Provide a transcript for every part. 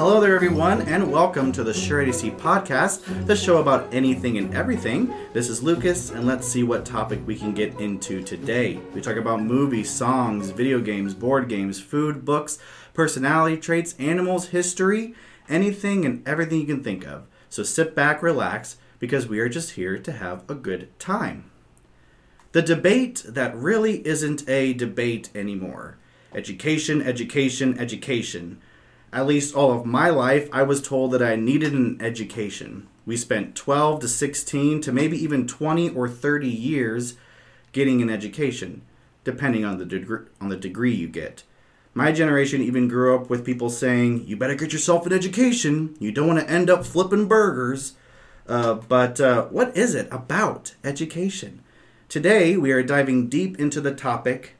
Hello there, everyone, and welcome to the Sure ADC podcast, the show about anything and everything. This is Lucas, and let's see what topic we can get into today. We talk about movies, songs, video games, board games, food, books, personality traits, animals, history, anything and everything you can think of. So sit back, relax, because we are just here to have a good time. The debate that really isn't a debate anymore education, education, education. At least all of my life, I was told that I needed an education. We spent 12 to 16 to maybe even 20 or 30 years getting an education, depending on the, deg- on the degree you get. My generation even grew up with people saying, You better get yourself an education. You don't want to end up flipping burgers. Uh, but uh, what is it about education? Today, we are diving deep into the topic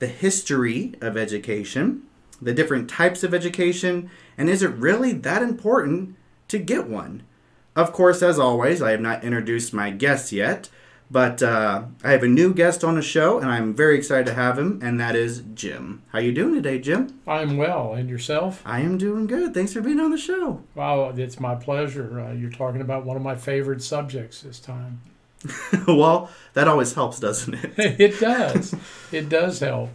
the history of education the different types of education, and is it really that important to get one? Of course, as always, I have not introduced my guest yet, but uh, I have a new guest on the show, and I'm very excited to have him, and that is Jim. How you doing today, Jim? I'm well, and yourself? I am doing good. Thanks for being on the show. Wow, it's my pleasure. Uh, you're talking about one of my favorite subjects this time. well, that always helps, doesn't it? it does. It does help.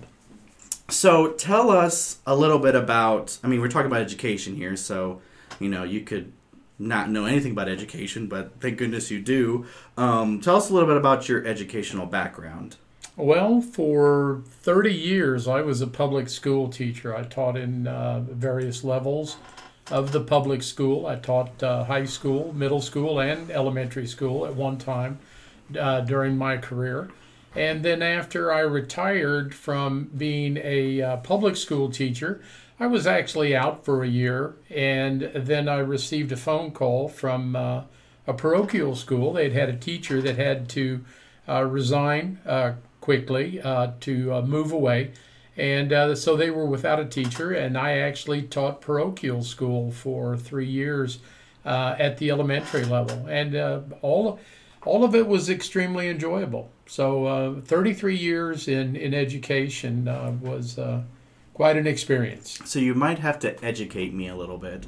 So tell us a little bit about. I mean, we're talking about education here, so you know you could not know anything about education, but thank goodness you do. Um, tell us a little bit about your educational background. Well, for 30 years, I was a public school teacher. I taught in uh, various levels of the public school. I taught uh, high school, middle school, and elementary school at one time uh, during my career. And then after I retired from being a uh, public school teacher, I was actually out for a year. And then I received a phone call from uh, a parochial school. They'd had a teacher that had to uh, resign uh, quickly uh, to uh, move away. And so they were without a teacher. And I actually taught parochial school for three years at the elementary level. And all, all of it was extremely enjoyable. So, uh, 33 years in, in education uh, was uh, quite an experience. So, you might have to educate me a little bit.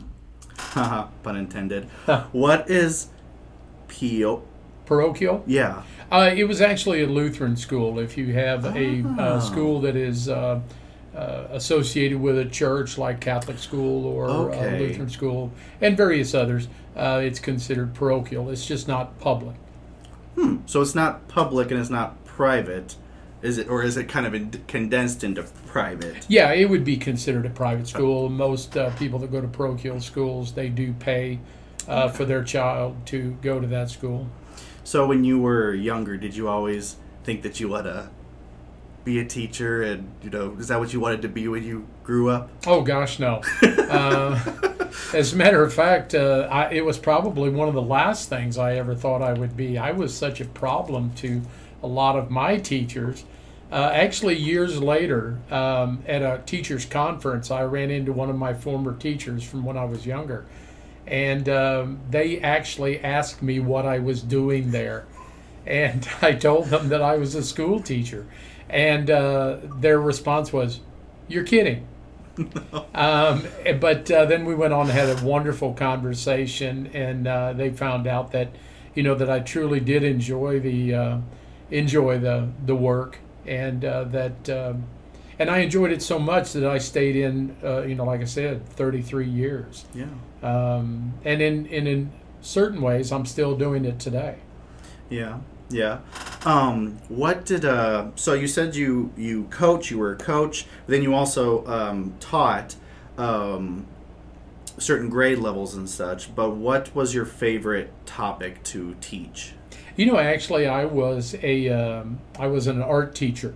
Haha, pun intended. what is PO? Parochial? Yeah. Uh, it was actually a Lutheran school. If you have a, Ah. school that is uh, uh, associated with a church like Catholic school or Okay. Lutheran school and various others, it's considered parochial. It's just not public. Hmm. So it's not public and it's not private, is it? Or is it kind of in- condensed into private? Yeah, it would be considered a private school. Most uh, people that go to parochial schools, they do pay uh, for their child to go to that school. So when you were younger, did you always think that you want to be a teacher? And you know, is that what you wanted to be when you grew up? Oh gosh, no. uh, as a matter of fact, uh, I, it was probably one of the last things I ever thought I would be. I was such a problem to a lot of my teachers. Uh, actually, years later, um, at a teachers' conference, I ran into one of my former teachers from when I was younger, and um, they actually asked me what I was doing there, and I told them that I was a school teacher, and uh, their response was, "You're kidding." um, but uh, then we went on and had a wonderful conversation, and uh, they found out that, you know, that I truly did enjoy the uh, enjoy the the work, and uh, that um, and I enjoyed it so much that I stayed in, uh, you know, like I said, 33 years, Yeah. um, and in and in certain ways, I'm still doing it today. Yeah. Yeah. Um, what did uh? So you said you you coach. You were a coach. Then you also um, taught um, certain grade levels and such. But what was your favorite topic to teach? You know, actually, I was a um, I was an art teacher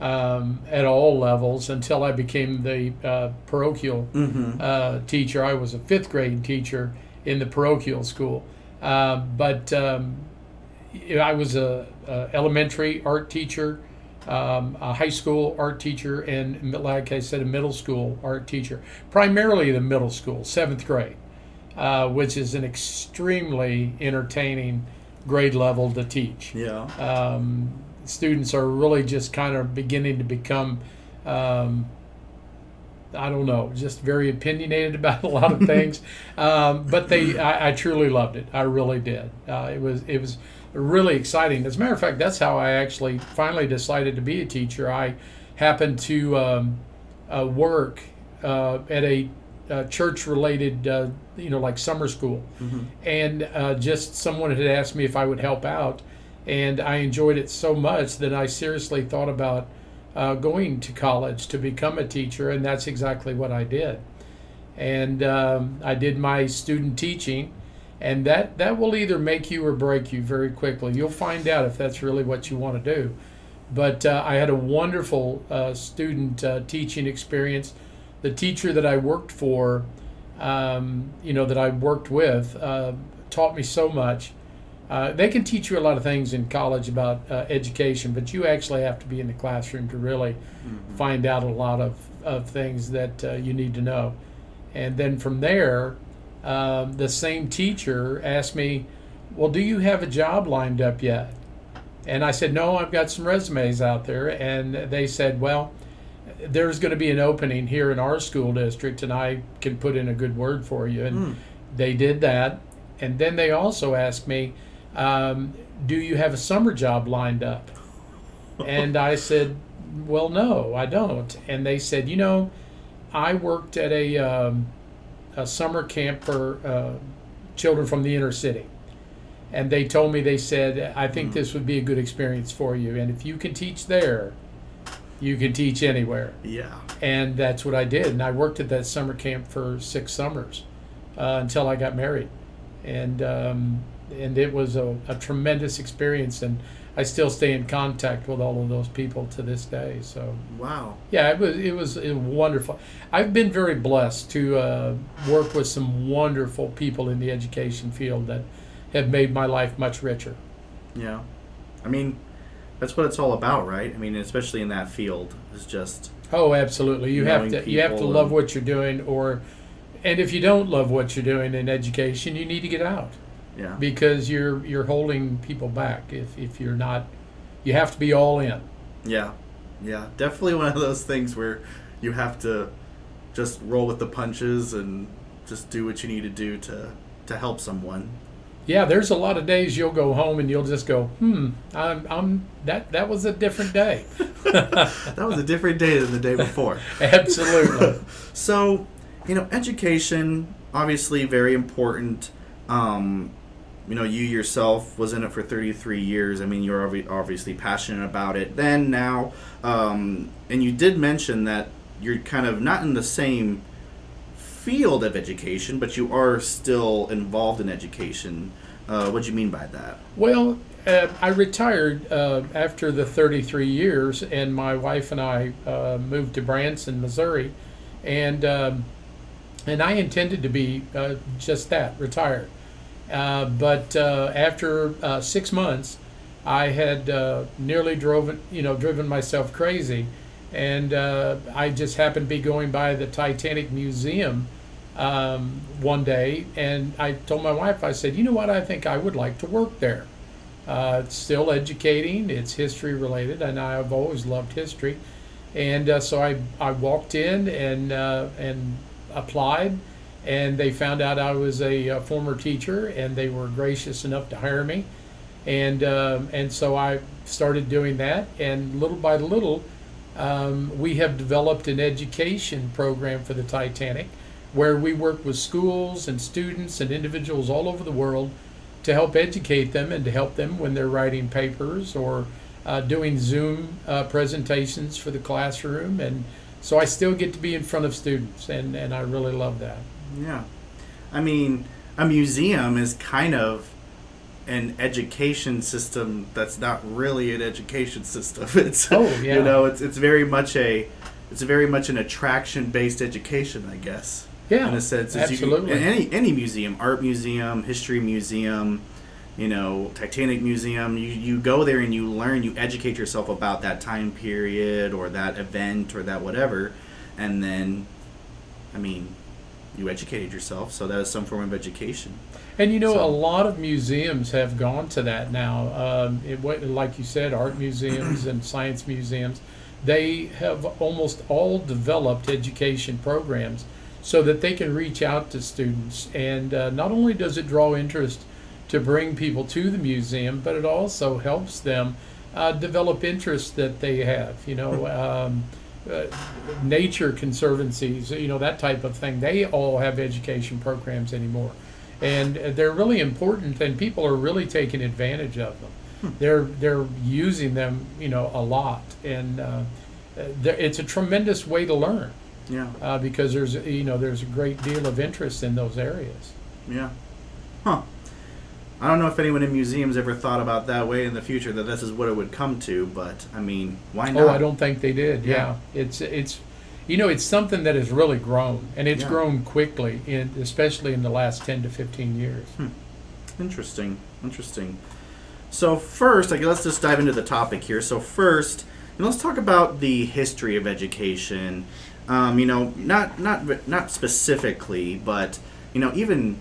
um, at all levels until I became the uh, parochial Mm-hmm. uh, teacher. I was a fifth grade teacher in the parochial school, uh, but um, I was a, a elementary art teacher, um, a high school art teacher, and like I said, a middle school art teacher. Primarily the middle school, seventh grade, uh, which is an extremely entertaining grade level to teach. Yeah. Um, students are really just kind of beginning to become, um, I don't know, just very opinionated about a lot of things. um, but they, I, I, truly loved it. I really did. Uh, it was, it was really exciting. As a matter of fact, that's how I actually finally decided to be a teacher. I happened to um, uh, work uh, at a uh, church related, uh, you know, like summer school. Mm-hmm. And uh, just someone had asked me if I would help out. And I enjoyed it so much that I seriously thought about uh, going to college to become a teacher. And that's exactly what I did. And um, I did my student teaching. And that, that will either make you or break you very quickly. You'll find out if that's really what you want to do. But uh, I had a wonderful uh, student teaching experience the teacher that I worked for, um, you know, that I worked with, uh, taught me so much. Uh, they can teach you a lot of things in college about uh, education, but you actually have to be in the classroom to really mm-hmm. find out a lot of, of things that uh, you need to know. And then from there, um, the same teacher asked me, Well, do you have a job lined up yet? And I said, No, I've got some resumes out there. And they said, Well, there's going to be an opening here in our school district, and I can put in a good word for you. And mm. they did that. And then they also asked me, um, Do you have a summer job lined up? and I said, Well, no, I don't. And they said, You know, I worked at a, um, a summer camp for uh, children from the inner city. And they told me, they said, I think mm. this would be a good experience for you. And if you can teach there, you can teach anywhere. Yeah. And that's what I did. And I worked at that summer camp for six summers uh, until I got married. And um, and it was a, a, tremendous experience. And I still stay in contact with all of those people to this day. So wow. Yeah, it was it was, it was wonderful. I've been very blessed to uh, work with some wonderful people in the education field that have made my life much richer. Yeah, I mean, that's what it's all about, right? I mean, especially in that field, is just oh, absolutely. You have to you have to love what you're doing, or and if you don't love what you're doing in education, you need to get out. Yeah. Because you're you're holding people back if if you're not. You have to be all in. Yeah, yeah, definitely one of those things where you have to just roll with the punches and just do what you need to do to to help someone yeah, there's a lot of days you'll go home and you'll just go, hmm, I'm, I'm that that was a different day. that was a different day than the day before. Absolutely. so, you know, education obviously very important. Um, you know, you yourself was in it for 33 years. I mean, you're obviously passionate about it then, now, um, and you did mention that you're kind of not in the same field of education, but you are still involved in education. Uh, what do you mean by that? Well, uh, I retired uh, after the 33 years, and my wife and I uh, moved to Branson, Missouri, and um, and I intended to be uh, just that, retired. Uh, but after six months, I had nearly driven, you know, driven myself crazy and uh, I just happened to be going by the Titanic Museum um, one day, and I told my wife, I said, you know what, I think I would like to work there. Uh, it's still educating, it's history related, and I've always loved history. And uh, so I, I walked in and, uh, and applied, and they found out I was a, a, former teacher, and they were gracious enough to hire me. And, um, and so I started doing that, and little by little, um, we have developed an education program for the Titanic where we work with schools and students and individuals all over the world to help educate them and to help them when they're writing papers or uh, doing Zoom uh, presentations for the classroom. And so I still get to be in front of students, and, and I really love that. Yeah. I mean, a museum is kind of an education system that's not really an education system. It's oh, yeah. you know, it's it's very much a it's very much an attraction based education, I guess. Yeah, in a sense, absolutely. You, any any museum, art museum, history museum, you know, Titanic museum, you you go there and you learn, you educate yourself about that time period or that event or that whatever, and then, I mean, you educated yourself, so that is some form of education. And you know, So- a lot of museums have gone to that now. Um, it, like you said, art museums and science museums, they have almost all developed education programs so that they can reach out to students. And uh, not only does it draw interest to bring people to the museum, but it also helps them uh, develop interests that they have. You know, um, uh, nature conservancies, you know, that type of thing. They all have education programs anymore and they're really important and people are really taking advantage of them they're they're using them you know a lot and uh, it's a tremendous way to learn Yeah, uh, because there's you know there's a great deal of interest in those areas yeah. Huh. I don't know if anyone in museums ever thought about that way in the future that this is what it would come to, but I mean, why not? oh i don't think they did Yeah. yeah, it's it's you know it's something that has really grown and it's Yeah. grown quickly in especially in the last 10 to 15 years Interesting. Interesting. So first, I guess let's just dive into the topic here. So first, you know, let's talk about the history of education. Um, you know, not not not specifically, but you know, even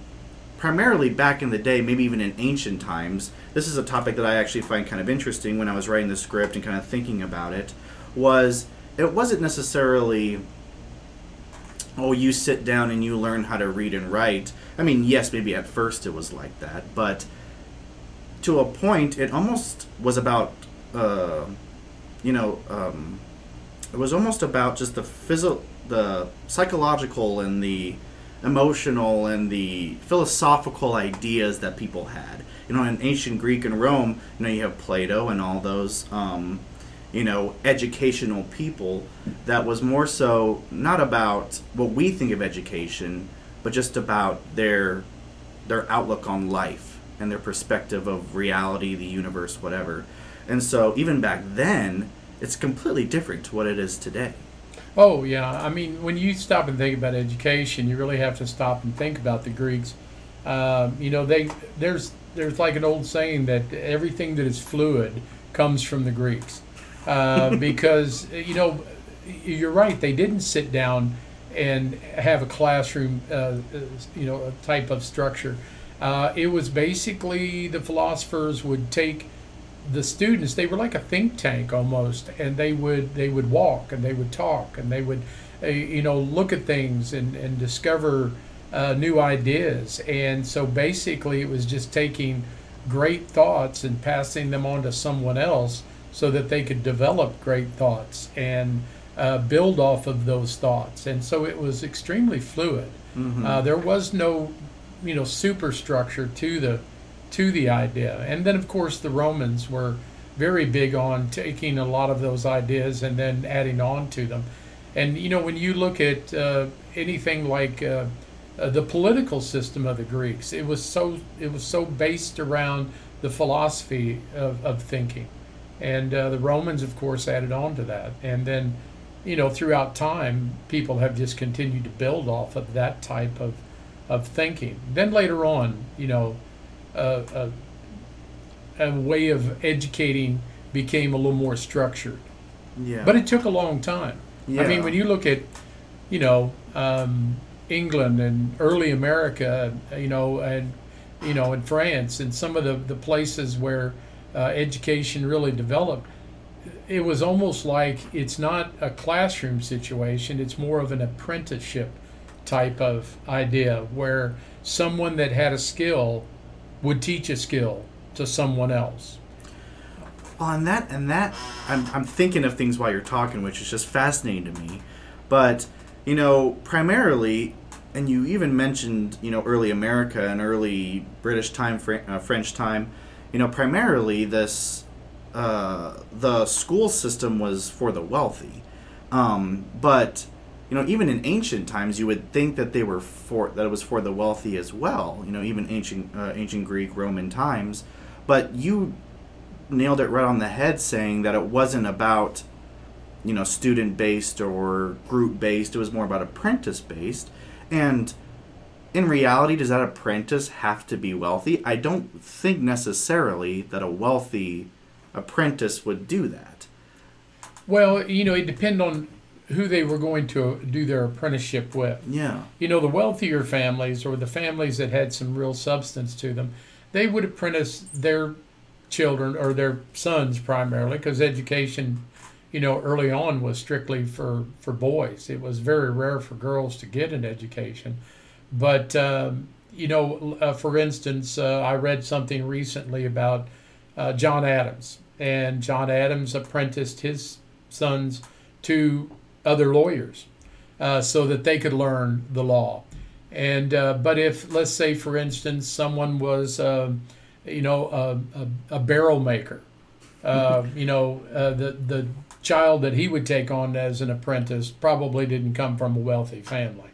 primarily back in the day, maybe even in ancient times. This is a topic that I actually find kind of interesting when I was writing the script and kind of thinking about it. Was it wasn't necessarily oh, you sit down and you learn how to read and write. I mean, yes, maybe at first it was like that, but to a point, it almost was about, uh, you know, um, it was almost about just the physical, the psychological and the emotional and the philosophical ideas that people had. You know, in ancient Greek and Rome, you know, you have Plato and all those. Um, you know, educational people that was more so not about what we think of education, but just about their their outlook on life and their perspective of reality, the universe, whatever. And so even back then, it's completely different to what it is today. Oh yeah, I mean, when you stop and think about education, you really have to stop and think about the Greeks. Um, you know, they there's there's like an old saying that everything that is fluid comes from the Greeks, uh, because you know, you're right. They didn't sit down and have a classroom, uh, you know, a type of structure. Uh, it was basically the philosophers would take the students they were like a think tank almost and they would they would walk and they would talk and they would uh, you know look at things and and discover uh, new ideas and so basically it was just taking great thoughts and passing them on to someone else so that they could develop great thoughts and uh, build off of those thoughts and so it was extremely fluid uh, there was no you know superstructure to the to the idea. And then, of course, the Romans were very big on taking a lot of those ideas and then adding on to them. And you know, when you look at uh, anything like uh, uh, the political system of the Greeks, it was so it was so based around the philosophy of, of thinking, and uh, the Romans, of course, added on to that. And then, you know, throughout time, people have just continued to build off of that type of of thinking. Then later on, you know a, a, a way of educating became a little more structured. Yeah. But it took a long time. Yeah. I mean, when you look at, you know, um, England and early America, you know, and you know, in France and some of the, the places where uh, education really developed, it was almost like it's not a classroom situation, it's more of an apprenticeship type of idea where someone that had a skill would teach a skill to someone else. Well, and that and that, I'm I'm thinking of things while you're talking, which is just fascinating to me. But you know, primarily, and you even mentioned you know early America and early British time, uh, French time. You know, primarily this uh, the school system was for the wealthy, um, but you know even in ancient times you would think that they were for that it was for the wealthy as well. You know, even ancient uh, ancient Greek Roman times. But you nailed it right on the head saying that it wasn't about you know student based or group based it was more about apprentice based and in reality does that apprentice have to be wealthy i don't think necessarily that a wealthy apprentice would do that Well, you know, it depend on who they were going to do their apprenticeship with. Yeah. You know, the wealthier families or the families that had some real substance to them, they would apprentice their children or their sons primarily because education, you know, early on was strictly for, for boys. It was very rare for girls to get an education. But, um, you know, uh, for instance, uh, I read something recently about uh, John Adams, and John Adams apprenticed his sons to other lawyers uh, so that they could learn the law. And uh, but if let's say, for instance, someone was, uh, you know, a, a, a barrel maker, uh, you know, uh, the the child that he would take on as an apprentice probably didn't come from a wealthy family.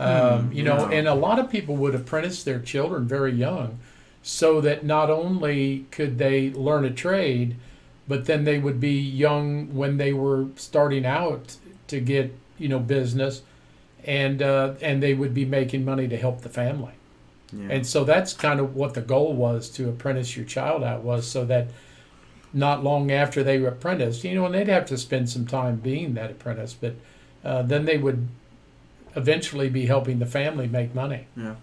Um, you know, yeah. and a lot of people would apprentice their children very young, so that not only could they learn a trade, but then they would be young when they were starting out to get you know business, and uh, and they would be making money to help the family. Yeah. And so that's kind of what the goal was to apprentice your child out was so that not long after they were apprenticed, you know, and they'd have to spend some time being that apprentice, but uh, then they would eventually be helping the family make money. Yeah.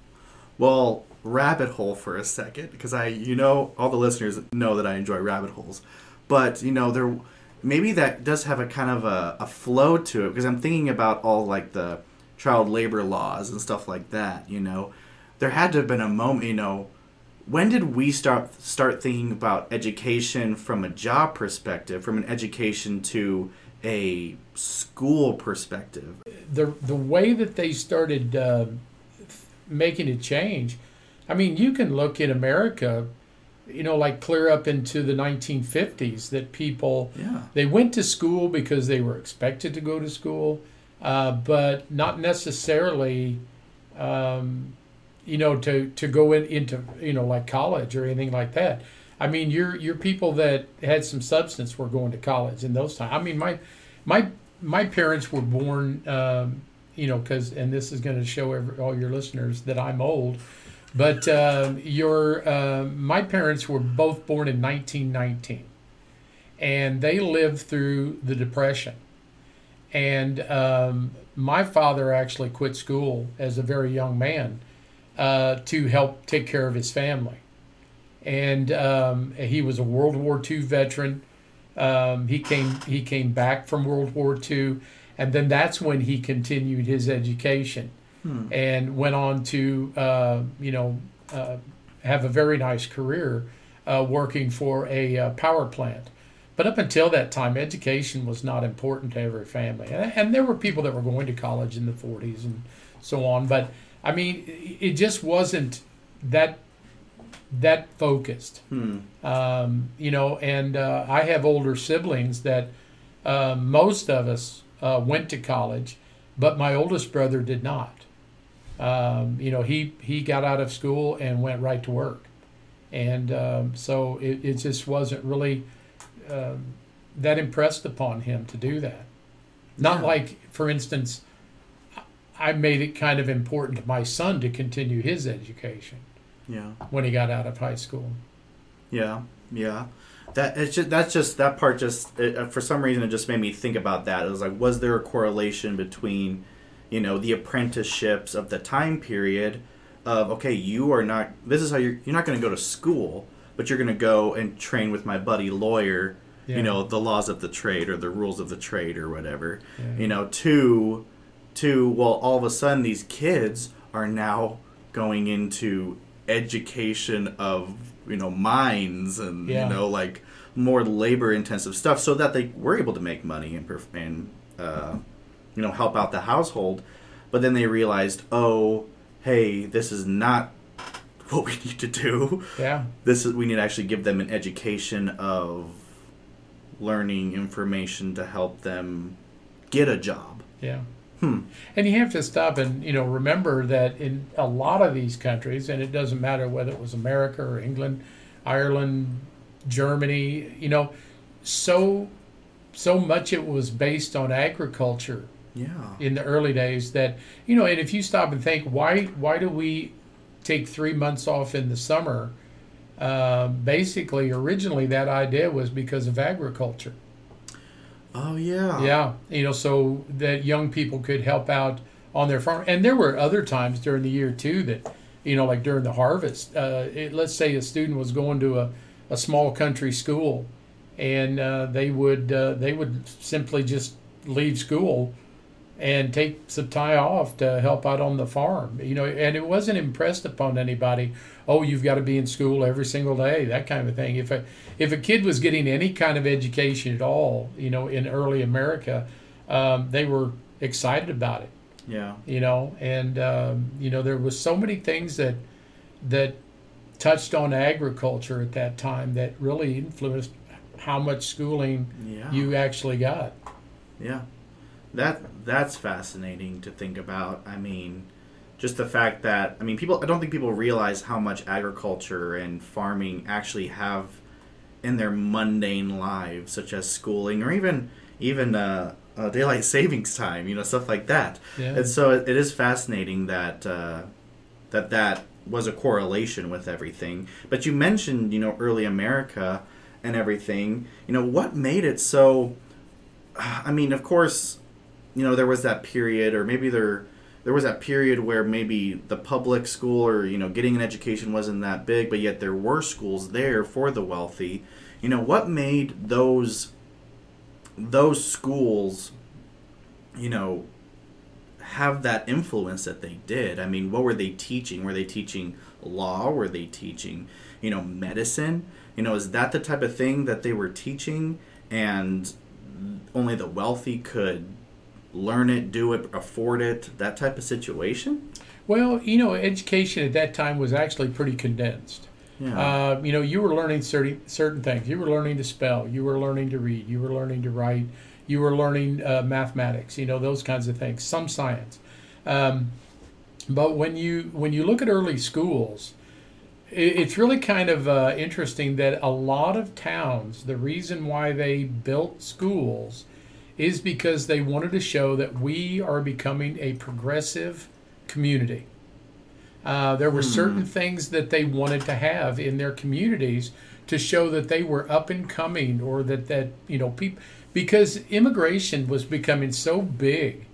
Well, rabbit hole for a second because I, you know, all the listeners know that I enjoy rabbit holes, but you know, there maybe that does have a kind of a, a flow to it because I'm thinking about all like the child labor laws and stuff like that. You know, there had to have been a moment. You know, when did we start start thinking about education from a job perspective, from an education to a school perspective? The the way that they started uh, making a change, I mean, you can look in America, you know, like clear up into the 1950s that people Yeah. they went to school because they were expected to go to school, uh, but not necessarily, um, you know, to, to go in, into you know like college or anything like that. I mean, your your people that had some substance were going to college in those times. I mean, my my my parents were born, um, you know, because and this is going to show every, all your listeners that I'm old. But uh, your uh, my parents were both born in 1919 and they lived through the depression and um, my father actually quit school as a very young man uh, to help take care of his family and um, he was a world war ii veteran um, he came he came back from world war ii and then that's when he continued his education Hmm. and went on to uh, you know uh, have a very nice career uh, working for a uh, power plant. But up until that time, education was not important to every family, and, and there were people that were going to college in the 40s and so on. But I mean, it it just wasn't that that focused Hmm. um, you know, and uh, I have older siblings that uh, most of us uh, went to college, but my oldest brother did not. Um, you know, he he got out of school and went right to work, and um, so it, it just wasn't really um, that impressed upon him to do that. Not Yeah. like, for instance, I made it kind of important to my son to continue his education Yeah. when he got out of high school. Yeah, yeah. That it's just that's just that part. Just it, uh, for some reason, it just made me think about that. It was like, was there a correlation between, you know, the apprenticeships of the time period of okay, you are not. This is how you're. You're not going to go to school, but you're going to go and train with my buddy lawyer. Yeah. You know, the laws of the trade or the rules of the trade or whatever. Yeah. You know, to to well, all of a sudden these kids are now going into education of you know mines and Yeah. you know like more labor intensive stuff so that they were able to make money and perf- and uh, you know help out the household but then they realized oh hey this is not what we need to do Yeah. this is we need to actually give them an education of learning information to help them get a job Yeah. Hmm. And you have to stop and you know remember that in a lot of these countries, and it doesn't matter whether it was America or England, Ireland, Germany, you know, so so much it was based on agriculture yeah in the early days that you know, and if you stop and think why why do we take three months off in the summer? Um, basically, originally that idea was because of agriculture. Oh yeah. Yeah, you know, so that young people could help out on their farm. And there were other times during the year too that, you know, like during the harvest. Uh, it, let's say a student was going to a, a small country school, and uh, they would uh, they would simply just leave school and take some time off to help out on the farm. You know, and it wasn't impressed upon anybody. Oh, you've got to be in school every single day, that kind of thing. If a if a kid was getting any kind of education at all, you know, in early America, um, they were excited about it. Yeah. You know, and um, you know there was so many things that that touched on agriculture at that time that really influenced how much schooling Yeah. you actually got. Yeah, that that's fascinating to think about. I mean, just the fact that I mean, people. I don't think people realize how much agriculture and farming actually have in their mundane lives, such as schooling or even even uh, uh, daylight savings time. You know, stuff like that. Yeah. And so it, it is fascinating that uh, that that was a correlation with everything. But you mentioned, you know, early America and everything. You know, what made it so? I mean, of course, you know, there was that period, or maybe there there was that period where maybe the public school or you know getting an education wasn't that big, but yet there were schools there for the wealthy. You know, what made those those schools, you know, have that influence that they did. I mean, what were they teaching? Were they teaching law? Were they teaching, you know, medicine? You know, is that the type of thing that they were teaching and only the wealthy could learn it, do it, afford it, that type of situation? Well, you know, education at that time was actually pretty condensed. Yeah. Uh, you know, you were learning certain certain things. You were learning to spell. You were learning to read. You were learning to write. You were learning uh, mathematics. You know, those kinds of things. Some science. Um, but when you when you look at early schools, it, it's really kind of uh, interesting that a lot of towns, the reason why they built schools, is because they wanted to show that we are becoming a progressive community. Uh, there were certain things that they wanted to have in their communities to show that they were up and coming, or that that you know people because immigration was becoming so big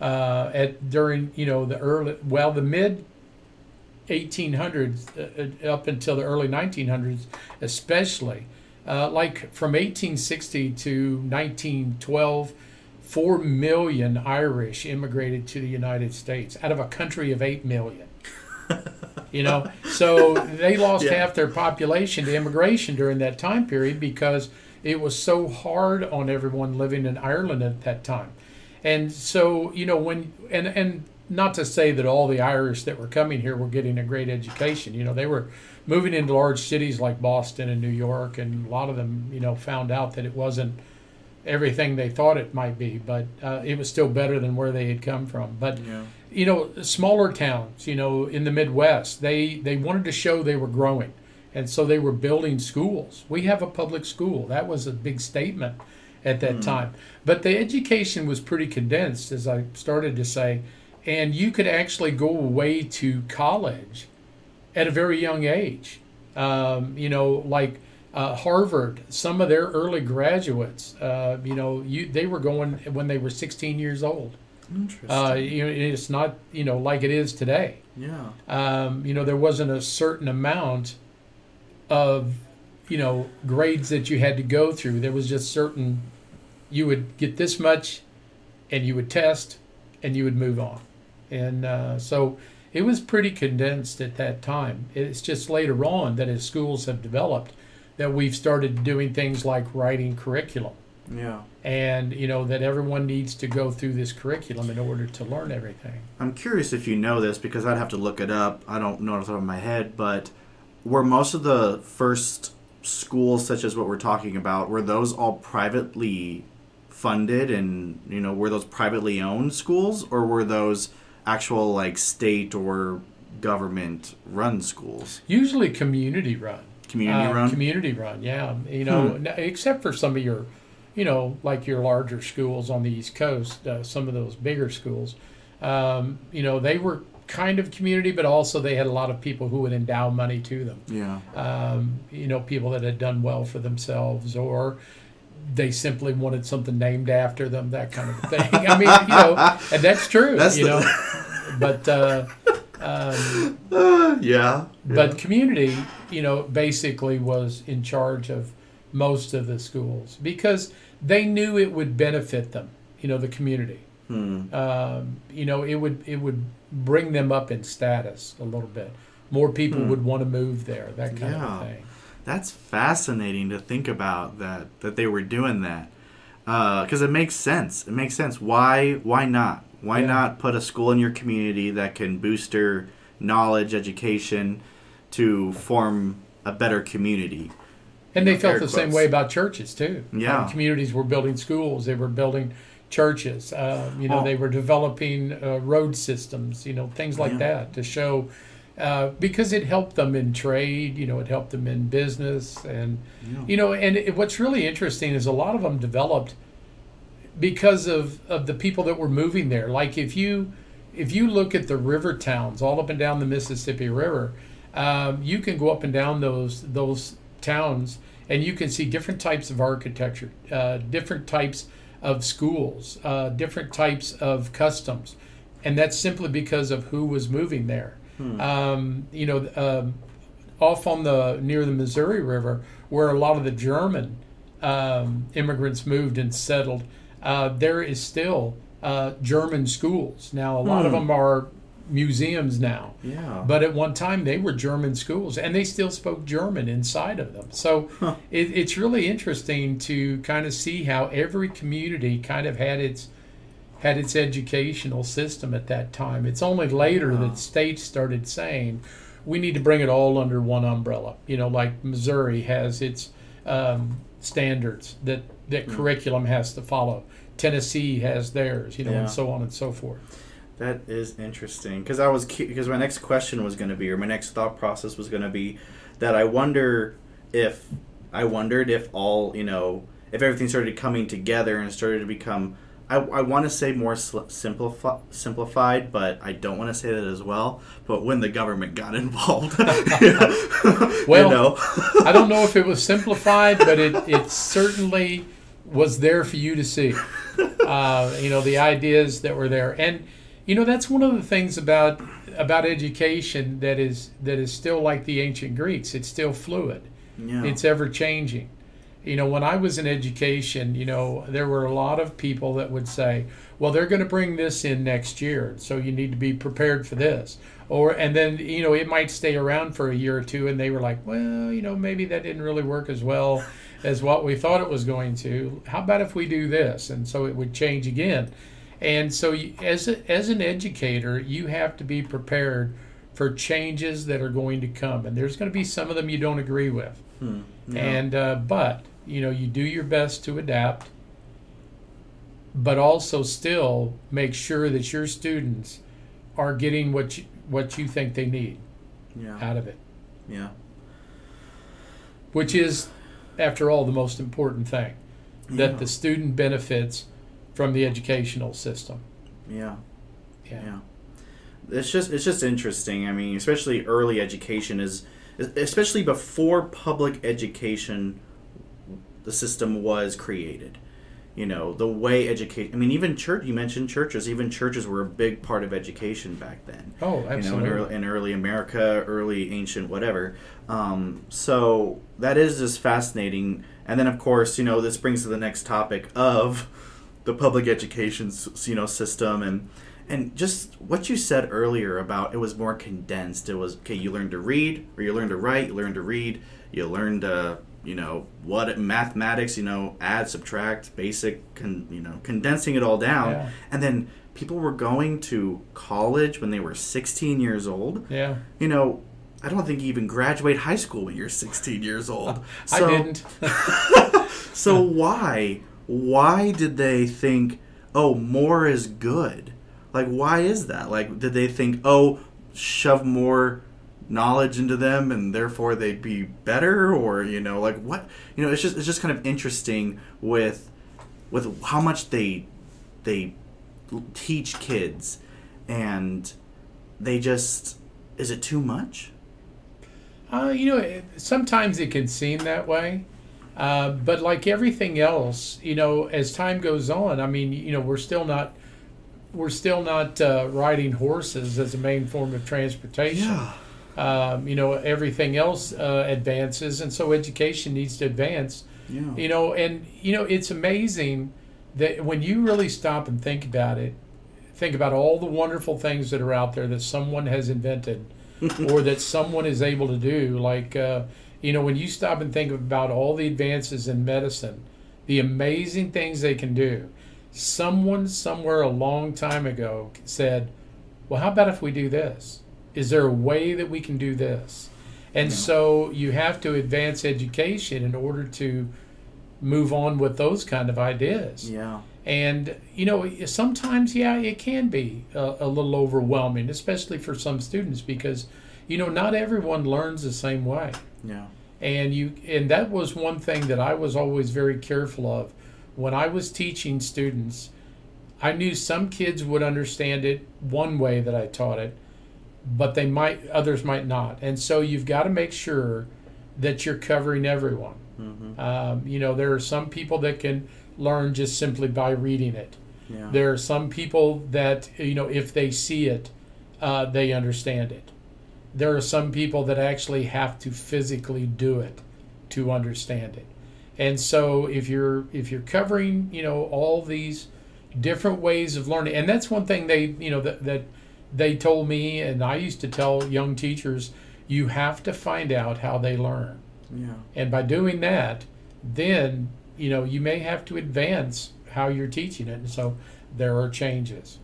uh, at during you know the early well the mid 1800s uh, up until the early 1900s especially uh, like from 1860 to 1912 4 million irish immigrated to the united states out of a country of 8 million. You know? So they lost Yeah. half their population to immigration during that time period because it was so hard on everyone living in ireland at that time. And so you know when and and not to say that all the irish that were coming here were getting a great education. You know they were moving into large cities like boston and new york and a lot of them you know found out that it wasn't everything they thought it might be but uh, it was still better than where they had come from. But yeah. you know smaller towns you know in the midwest they they wanted to show they were growing and so they were building schools. We have a public school. That was a big statement at that time. But the education was pretty condensed as i started to say and you could actually go away to college at a very young age um, you know like uh, Harvard, some of their early graduates, uh, you know, you, they were going when they were 16 years old. Interesting. Uh, you know, it's not you know like it is today. yeah. Um, you know, there wasn't a certain amount of you know grades that you had to go through. There was just certain. You would get this much, and you would test, and you would move on, and uh, so it was pretty condensed at that time. It's just later on that as schools have developed, that we've started doing things like writing curriculum Yeah. and you know that everyone needs to go through this curriculum in order to learn everything. I'm curious if you know this because I'd have to look it up. I don't know off the top of my head, but were most of the first schools, such as what we're talking about, were those all privately funded and you know were those privately owned schools or were those actual like state or government run schools? Usually community run. Community Uh, run. Community run, yeah. You know, n- except for some of your, you know, like your larger schools on the East Coast, uh, some of those bigger schools, um, you know, they were kind of community, but also they had a lot of people who would endow money to them. yeah. um, you know, people that had done well for themselves, or they simply wanted something named after them, that kind of thing. I mean, you know, and that's true, That's you the- know. But uh, um, Uh, yeah. but community, you know, basically was in charge of most of the schools because they knew it would benefit them. You know, the community. Hmm. Um, you know, it would it would bring them up in status a little bit. More people Hmm. would want to move there. That kind Yeah. of thing. That's fascinating to think about that that they were doing that because it makes sense. It makes sense. Why why not? Why Yeah. not put a school in your community that can booster knowledge, education, to form a better community? And they felt the same way about churches too. Yeah. Um, communities were building schools. They were building churches. Uh, you know, Oh. they were developing uh, road systems. You know, things like Yeah. that to show uh, because it helped them in trade. You know, it helped them in business, and Yeah. you know, and it, what's really interesting is a lot of them developed because of of the people that were moving there. Like if you if you look at the river towns all up and down the Mississippi River, um, you can go up and down those those towns and you can see different types of architecture, uh, different types of schools, uh, different types of customs, and that's simply because of who was moving there. Um, you know, um, off on the near the Missouri River, where a lot of the German um, immigrants moved and settled, uh, there is still uh, German schools. Now, a lot of Hmm. them are museums now. Yeah. But at one time, they were German schools, and they still spoke German inside of them. So Huh. it, it's really interesting to kind of see how every community kind of had its had its educational system at that time. It's only later Wow. that states started saying we need to bring it all under one umbrella. You know, like Missouri has its um, standards that that Hmm. curriculum has to follow. Tennessee has theirs. You know, Yeah. and so on and so forth. That is interesting because I was because my next question was going to be or my next thought process was going to be that I wonder if I wondered if all you know if everything started coming together and started to become I, I want to say more sl- simplifi- simplified but I don't want to say that as well but when the government got involved Well, I don't know if it was simplified, but it, it certainly was there for you to see. Uh, you know, the ideas that were there. And, you know, that's one of the things about about education that is that is still like the ancient Greeks. It's still fluid. yeah It's ever changing. You know, when I was in education, you know, there were a lot of people that would say, "Well, they're going to bring this in next year, so you need to be prepared for this." Or and then, you know, it might stay around for a year or two and they were like, "Well, you know, maybe that didn't really work as well as what we thought it was going to. How about if we do this?" And so it would change again. And so you, as a, as an educator, you have to be prepared for changes that are going to come. And there's going to be some of them you don't agree with. Hmm. And uh, but you know you do your best to adapt, but also still make sure that your students are getting what you, what you think they need yeah out of it, yeah which is, after all, the most important thing that Yeah. the student benefits from the educational system. yeah Yeah. Yeah. It's just it's just interesting. I mean, especially early education is especially before public education the system was created. You know, the way education I mean, even church you mentioned churches, even churches were a big part of education back then. Oh, You know, in absolutely. early, in early America, early ancient whatever. Um, so that is just fascinating. And then of course, you know, this brings to the next topic of the public education you know system and and just what you said earlier about it was more condensed it was okay you learned to read or you learned to write you learned to read you learned to you know what mathematics you know add subtract basic con, you know condensing it all down. Yeah. and then people were going to college when they were 16 years old. Yeah, you know i don't think you even graduate high school when you're 16 years old. I didn't. so why why did they think oh more is good? Like why is that? Like did they think oh shove more knowledge into them and therefore they'd be better or you know like what you know it's just it's just kind of interesting with with how much they they teach kids and they just is it too much Uh, you know, it, sometimes it can seem that way. Uh, but like everything else, you know, as time goes on, I mean, you know, we're still not we're still not uh, riding horses as a main form of transportation. Yeah. Um, you know, everything else uh, advances, and so education needs to advance. Yeah. You know, and you know, it's amazing that when you really stop and think about it, think about all the wonderful things that are out there that someone has invented or that someone is able to do. Like, uh, you know, when you stop and think about all the advances in medicine, the amazing things they can do. Someone somewhere a long time ago said, well, how about if we do this? Is there a way that we can do this? And so you have to advance education in order to move on with those kind of ideas. Yeah. And, you know, sometimes, yeah, it can be a, a little overwhelming, especially for some students, because, you know, not everyone learns the same way. Yeah. And you and that was one thing that I was always very careful of. When I was teaching students, I knew some kids would understand it one way that I taught it, but they might others might not. And so you've got to make sure that you're covering everyone. Mm-hmm. Um, you know, there are some people that can learn just simply by reading it. Yeah. There are some people that, you know, if they see it, uh, they understand it. There are some people that actually have to physically do it to understand it. And so if you're if you're covering, you know, all these different ways of learning, and that's one thing they, you know, that, that they told me, and I used to tell young teachers, you have to find out how they learn. yeah. And by doing that, then you know you may have to advance how you're teaching it, and so there are changes.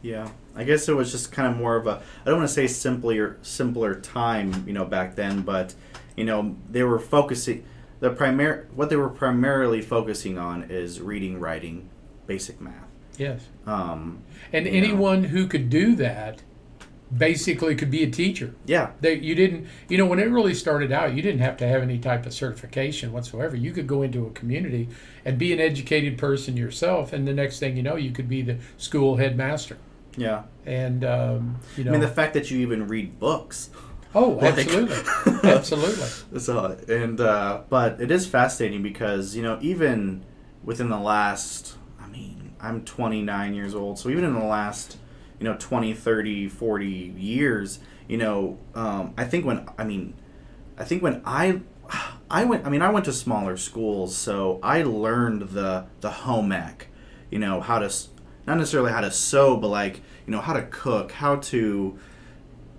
Yeah, I guess it was just kind of more of a I don't want to say simpler simpler time, you know, back then, but you know, they were focusing the primary what they were primarily focusing on is reading, writing, basic math. Yes, Um, and anyone who could do that basically could be a teacher. yeah, They, you didn't, you know, when it really started out, you didn't have to have any type of certification whatsoever. You could go into a community and be an educated person yourself, and the next thing you know, you could be the school headmaster. yeah. And um, you know, I mean, the fact that you even read books. oh, like- absolutely, absolutely. So and uh, but it is fascinating because you know even within the last I'm 29 years old so even in the last you know 20 30 40 years you know um, I think when I mean I think when I I went I mean I went to smaller schools so I learned the the home ec you know how to not necessarily how to sew but like you know how to cook how to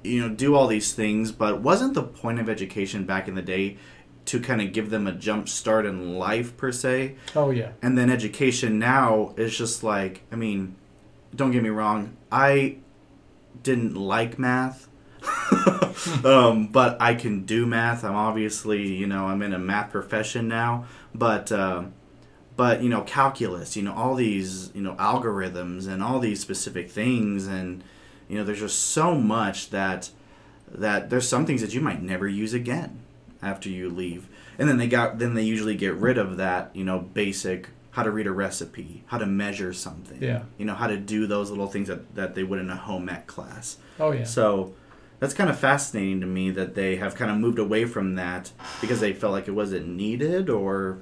you know do all these things but wasn't the point of education back in the day to kind of give them a jump start in life per se. Oh yeah. and then education now is just like i mean don't get me wrong i didn't like math. Um, but i can do math. I'm obviously you know i'm in a math profession now. But uh, but you know calculus you know all these you know algorithms and all these specific things. And you know there's just so much that that there's some things that you might never use again after you leave and then they got then they usually get rid of that you know basic how to read a recipe how to measure something Yeah. you know how to do those little things that, that they would in a home ec class Oh yeah. so that's kind of fascinating to me that they have kind of moved away from that because they felt like it wasn't needed or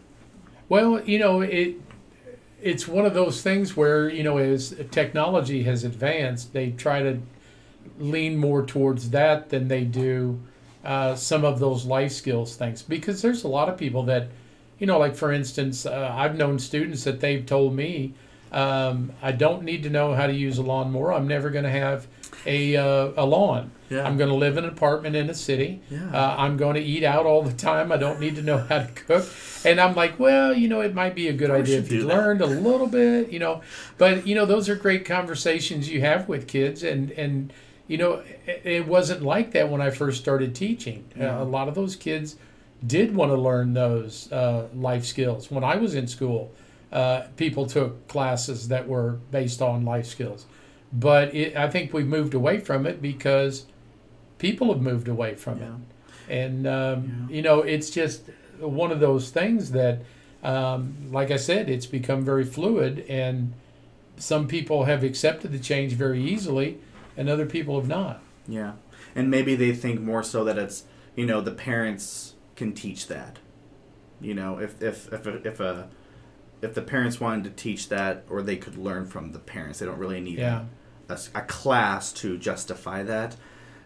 Well, you know, it it's one of those things where you know, as technology has advanced, they try to lean more towards that than they do uh, some of those life skills things. Because there's a lot of people that, you know, like for instance, uh, I've known students that they've told me, um, I don't need to know how to use a lawnmower. I'm never going to have a uh, a lawn. Yeah. I'm going to live in an apartment in a city. Yeah. Uh, I'm going to eat out all the time. I don't need to know how to cook. And I'm like, well, you know, it might be a good idea if you learned a little bit, you know. But you know, those are great conversations you have with kids, and and you know, it, wasn't like that when I first started teaching. Uh, a lot of those kids did want to learn those uh, life skills. When I was in school, uh, people took classes that were based on life skills. But it, I think we've moved away from it because people have moved away from Yeah. it. And, um, Yeah. you know, it's just one of those things that, um, like I said, it's become very fluid. And some people have accepted the change very easily, and other people have not. Yeah. And maybe they think more so that it's, you know, the parents can teach that. You know, if if if a, if a if the parents wanted to teach that, or they could learn from the parents, they don't really need Yeah. a, a class to justify that.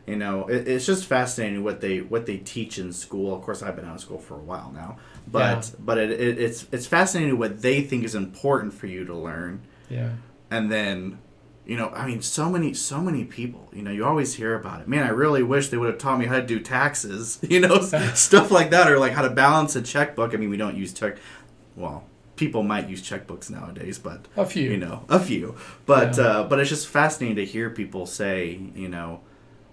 You know, it, it's just fascinating what they what they teach in school. Of course, I've been out of school for a while now, but but it, it, it's it's fascinating what they think is important for you to learn, Yeah. and then. You know, I mean, so many, so many people. You know, you always hear about it. Man, I really wish they would have taught me how to do taxes. You know, stuff like that, or like how to balance a checkbook. I mean, we don't use check. Well, people might use checkbooks nowadays, but A few. you know, a few. But Yeah. uh, but it's just fascinating to hear people say, you know,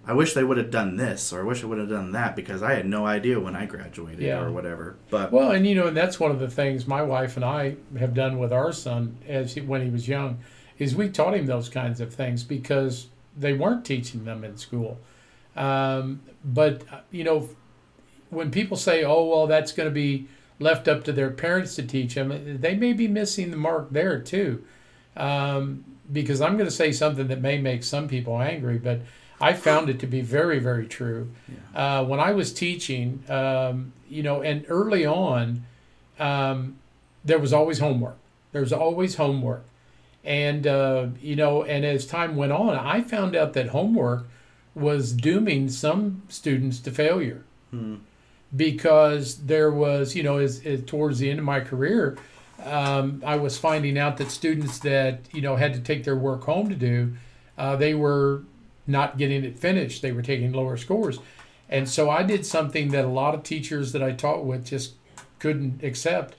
I wish they would have done this, or I wish I would have done that because I had no idea when I graduated Yeah. or whatever. But Well, and you know, and that's one of the things my wife and I have done with our son as he, when he was young, is we taught him those kinds of things because they weren't teaching them in school. Um, but uh, you know, when people say, "Oh, well, that's going to be left up to their parents to teach them," they may be missing the mark there too. Um, because I'm going to say something that may make some people angry, but I found it to be very, very true. Uh, when I was teaching, um, you know, and early on, um, there was always homework. There was always homework. And, uh, you know, and as time went on, I found out that homework was dooming some students to failure Hmm. because there was, you know, as, as towards the end of my career, um, I was finding out that students that you know had to take their work home to do, uh, they were not getting it finished. They were taking lower scores, and so I did something that a lot of teachers that I taught with just couldn't accept.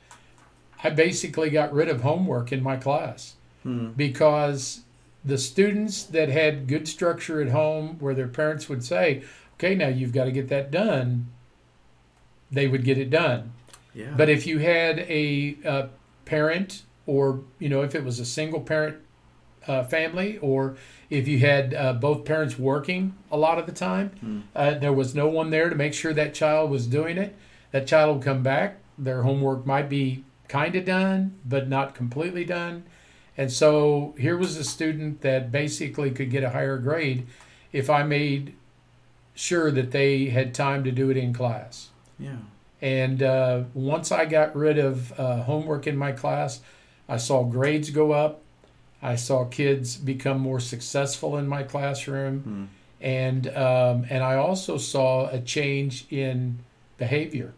I basically got rid of homework in my class Hmm. because the students that had good structure at home, where their parents would say, "Okay, now you've got to get that done," they would get it done. yeah, But if you had a uh, parent, or you know, if it was a single parent uh, family, or if you had uh, both parents working a lot of the time, Hmm. uh, there was no one there to make sure that child was doing it. That child would come back. Their homework might be kind of done, but not completely done. And so here was a student that basically could get a higher grade if I made sure that they had time to do it in class. yeah, And uh, once I got rid of uh, homework in my class, I saw grades go up. I saw kids become more successful in my classroom, Hmm. and um, and I also saw a change in behavior.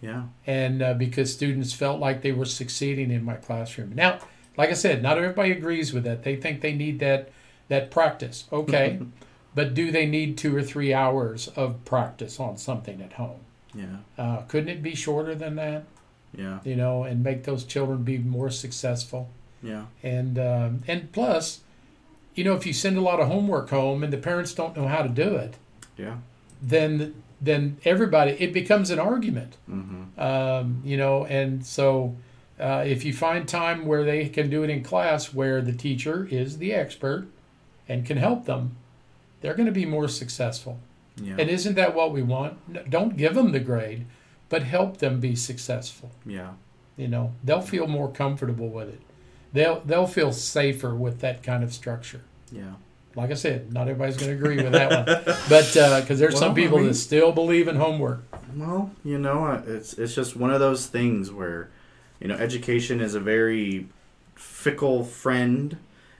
yeah, And uh, because students felt like they were succeeding in my classroom. Now, like I said, not everybody agrees with that. They think they need that that practice. Okay, but do they need two or three hours of practice on something at home? yeah, Uh, couldn't it be shorter than that? yeah, You know, and make those children be more successful. yeah, And um, and plus, you know, if you send a lot of homework home and the parents don't know how to do it, yeah. then then everybody it becomes an argument. Mm-hmm. Um, you know, and so uh, if you find time where they can do it in class, where the teacher is the expert and can help them, they're going to be more successful. Yeah, And isn't that what we want? Don't give them the grade, but help them be successful. yeah, You know, they'll feel more comfortable with it. They'll they'll feel safer with that kind of structure. yeah. Like I said, not everybody's going to agree with that one, but because there's some Well, I people mean- that still believe in homework. Well, you know, uh, it's it's just one of those things where, you know, education is a very fickle friend,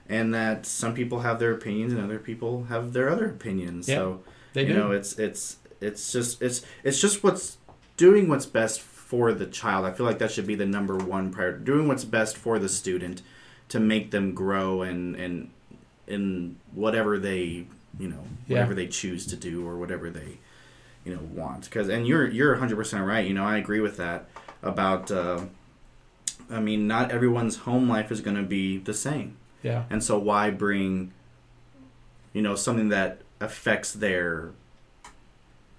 and that some people have their opinions and other people have their other opinions. Yeah, so They you do. know, it's it's it's just it's it's just what's doing what's best for the child. I feel like that should be the number one priority. Doing what's best for the student to make them grow and and in whatever they you know Yeah. whatever they choose to do or whatever they you know want because and you're you're 100% right you know i agree with that about uh, i mean not everyone's home life is going to be the same yeah, and so why bring you know something that affects their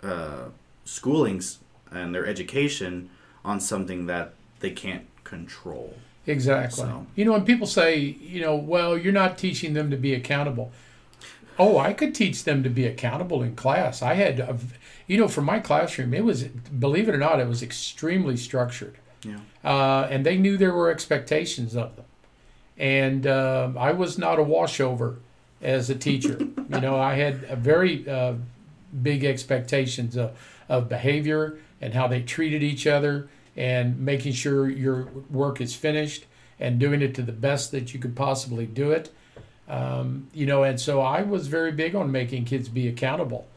uh, schoolings and their education on something that they can't control exactly. So- You know, when people say, you know, well, you're not teaching them to be accountable. Oh, I could teach them to be accountable in class. I had, a, you know, for my classroom, it was, believe it or not, it was extremely structured. Yeah uh, and they knew there were expectations of them. And um I was not a washover as a teacher. you know, I had a very uh, big expectations of, of behavior and how they treated each other and making sure your work is finished and doing it to the best that you could possibly do it. Um, you know, and so I was very big on making kids be accountable.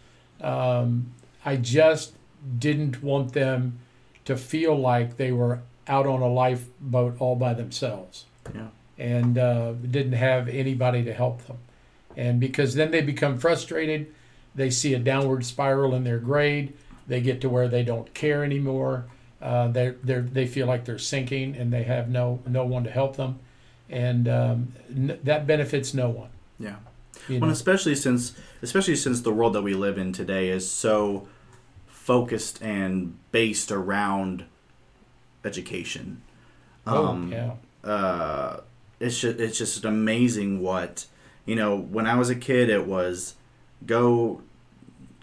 Um, I just didn't want them to feel like they were out on a lifeboat all by themselves. Yeah. And uh, didn't have anybody to help them. And because then they become frustrated, they see a downward spiral in their grade, they get to where they don't care anymore. Uh, they they they feel like they're sinking and they have no no one to help them, and um, n- that benefits no one. Yeah. You Well, know? especially since especially since the world that we live in today is so focused and based around education. oh yeah, uh, it's just it's just amazing what you know. When I was a kid, it was go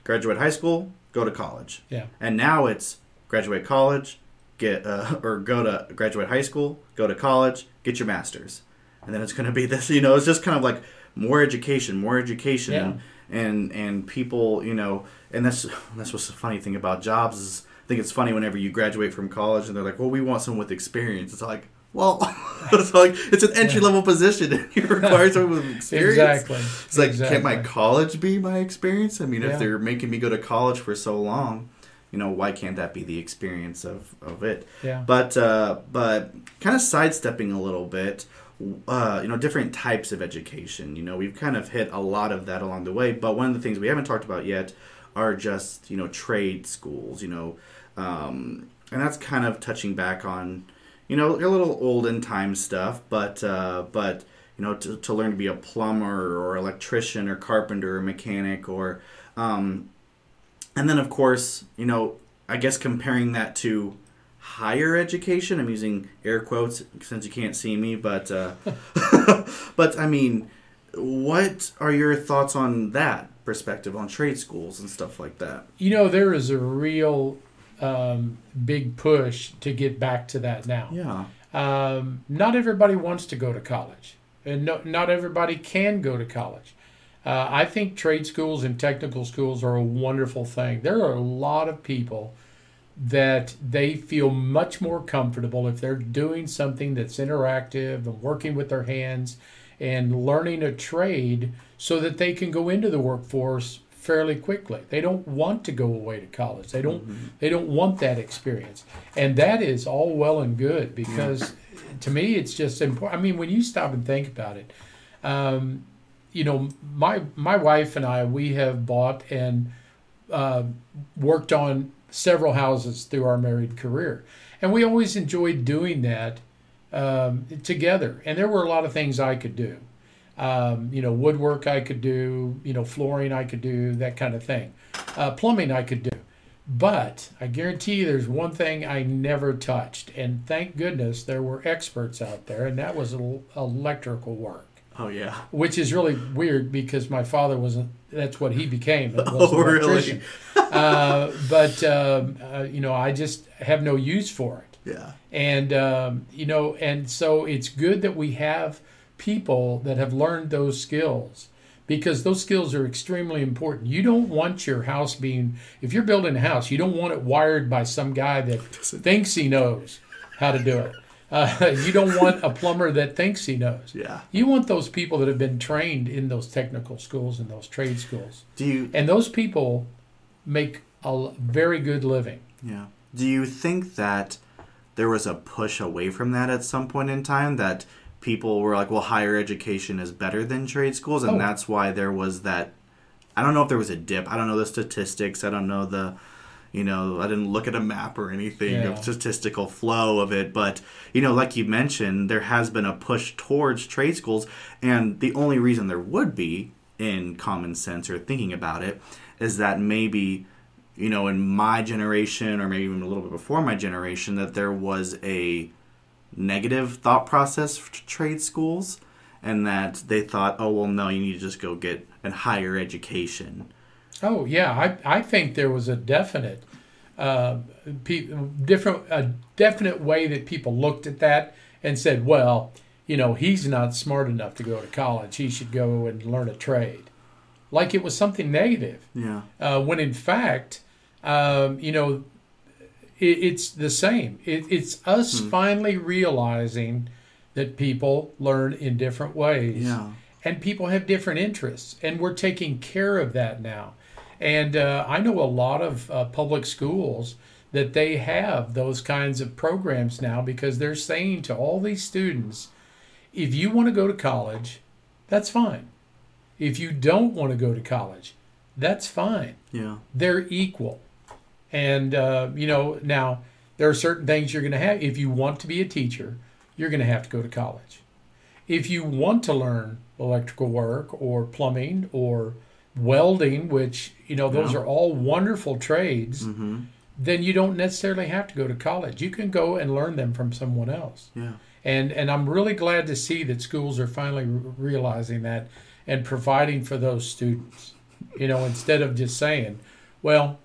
graduate high school, go to college, yeah, and now it's graduate college, get uh, or go to graduate high school, go to college, get your master's, and then it's going to be this. You know, it's just kind of like more education, more education, Yeah. And, and people, you know, and that's that's what's the funny thing about jobs is. I think it's funny whenever you graduate from college and they're like, "Well, we want someone with experience." It's like, well, it's like it's an entry level position and you require someone with experience. exactly. It's like, can't my college be my experience? I mean, Yeah. if they're making me go to college for so long, you know, why can't that be the experience of, of it? Yeah. But uh, but kind of sidestepping a little bit, uh, you know, different types of education. You know, we've kind of hit a lot of that along the way. But one of the things we haven't talked about yet are just you know trade schools. You know, um, and that's kind of touching back on you know a little olden time stuff, but uh, but you know to, to learn to be a plumber or electrician or carpenter or mechanic or um, and then of course you know I guess comparing that to higher education. I'm using air quotes since you can't see me, but uh, but I mean, what are your thoughts on that perspective on trade schools and stuff like that? You know, there is a real um, big push to get back to that now. Yeah, Um, not everybody wants to go to college, and no, not everybody can go to college. Uh, I think trade schools and technical schools are a wonderful thing. There are a lot of people that they feel much more comfortable if they're doing something that's interactive and working with their hands and learning a trade so that they can go into the workforce fairly quickly. They don't want to go away to college. They don't they don't want that experience. And that is all well and good because to me it's just important. I mean when you stop and think about it, um, you know, my my wife and I we have bought and uh, worked on several houses through our married career, and we always enjoyed doing that um, together. And there were a lot of things I could do. Um, you know, woodwork I could do. You know, flooring I could do. That kind of thing. Uh, plumbing I could do. But I guarantee you, there's one thing I never touched, and thank goodness there were experts out there, and that was electrical work oh yeah, which is really weird because my father wasn't that's what he became Oh, really? Uh, but um, uh, you know i just have no use for it. Yeah, and um, you know and so it's good that we have people that have learned those skills because those skills are extremely important. You don't want your house being if you're building a house you don't want it wired by some guy that thinks he knows how to do it. Uh, you don't want a plumber that thinks he knows. Yeah. you want those people that have been trained in those technical schools and those trade schools. Do you And those people make a very good living. yeah? Do you think that there was a push away from that at some point in time that people were like, well, higher education is better than trade schools, and Oh. that's why there was that. I don't know if there was a dip. I don't know the statistics. I don't know the, you know, I didn't look at a map or anything Yeah. of statistical flow of it. But you know, like you mentioned, there has been a push towards trade schools, and the only reason there would be, in common sense or thinking about it, is that maybe you know, in my generation or maybe even a little bit before my generation, that there was a negative thought process for trade schools and that they thought, oh, well, no, you need to just go get a higher education. Oh yeah, I, I think there was a definite, uh, pe- different a definite way that people looked at that and said, well, you know, he's not smart enough to go to college. He should go and learn a trade, like it was something negative. Yeah. uh, when in fact, um, you know, it, it's the same. It, it's us Hmm. finally realizing that people learn in different ways. Yeah. And people have different interests. And we're taking care of that now. And uh, I know a lot of uh, public schools that they have those kinds of programs now because they're saying to all these students, if you want to go to college, that's fine. If you don't want to go to college, that's fine Yeah. they're equal. And, uh, you know, now there are certain things you're going to have. If you want to be a teacher, you're going to have to go to college. If you want to learn electrical work or plumbing or welding, which, you know, those Yeah. are all wonderful trades, Mm-hmm. then you don't necessarily have to go to college. You can go and learn them from someone else. Yeah. And, and I'm really glad to see that schools are finally re- realizing that and providing for those students. You know, instead of just saying, well,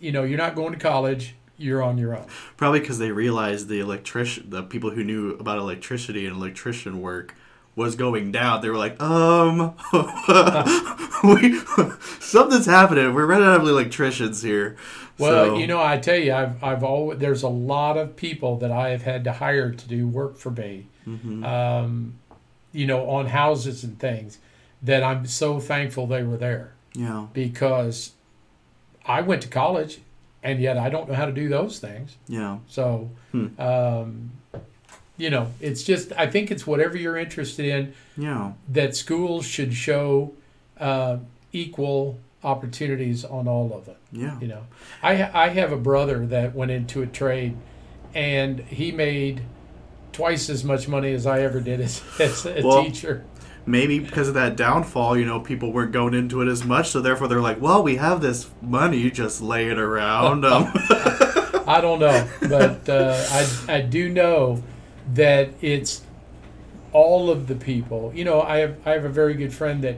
you know, you're not going to college, you're on your own. Probably because they realized the electrician, the people who knew about electricity and electrician work was going down. They were like, um, we, something's happening. We're running out of electricians here. Well, So- you know, I tell you, I've, I've always, there's a lot of people that I have had to hire to do work for me, Mhm. um, you know, on houses and things that I'm so thankful they were there yeah, because I went to college and yet I don't know how to do those things. yeah, So, Hmm. um, you know, it's just, I think it's whatever you're interested in yeah, that schools should show uh, equal opportunities on all of it. yeah. You know, I I have a brother that went into a trade, and he made twice as much money as I ever did as, as a Well- teacher. Maybe because of that downfall, you know, people weren't going into it as much, so therefore they're like, well, we have this money just laying around. Um, I don't know, but uh, I I do know that it's all of the people. You know, I have I have a very good friend that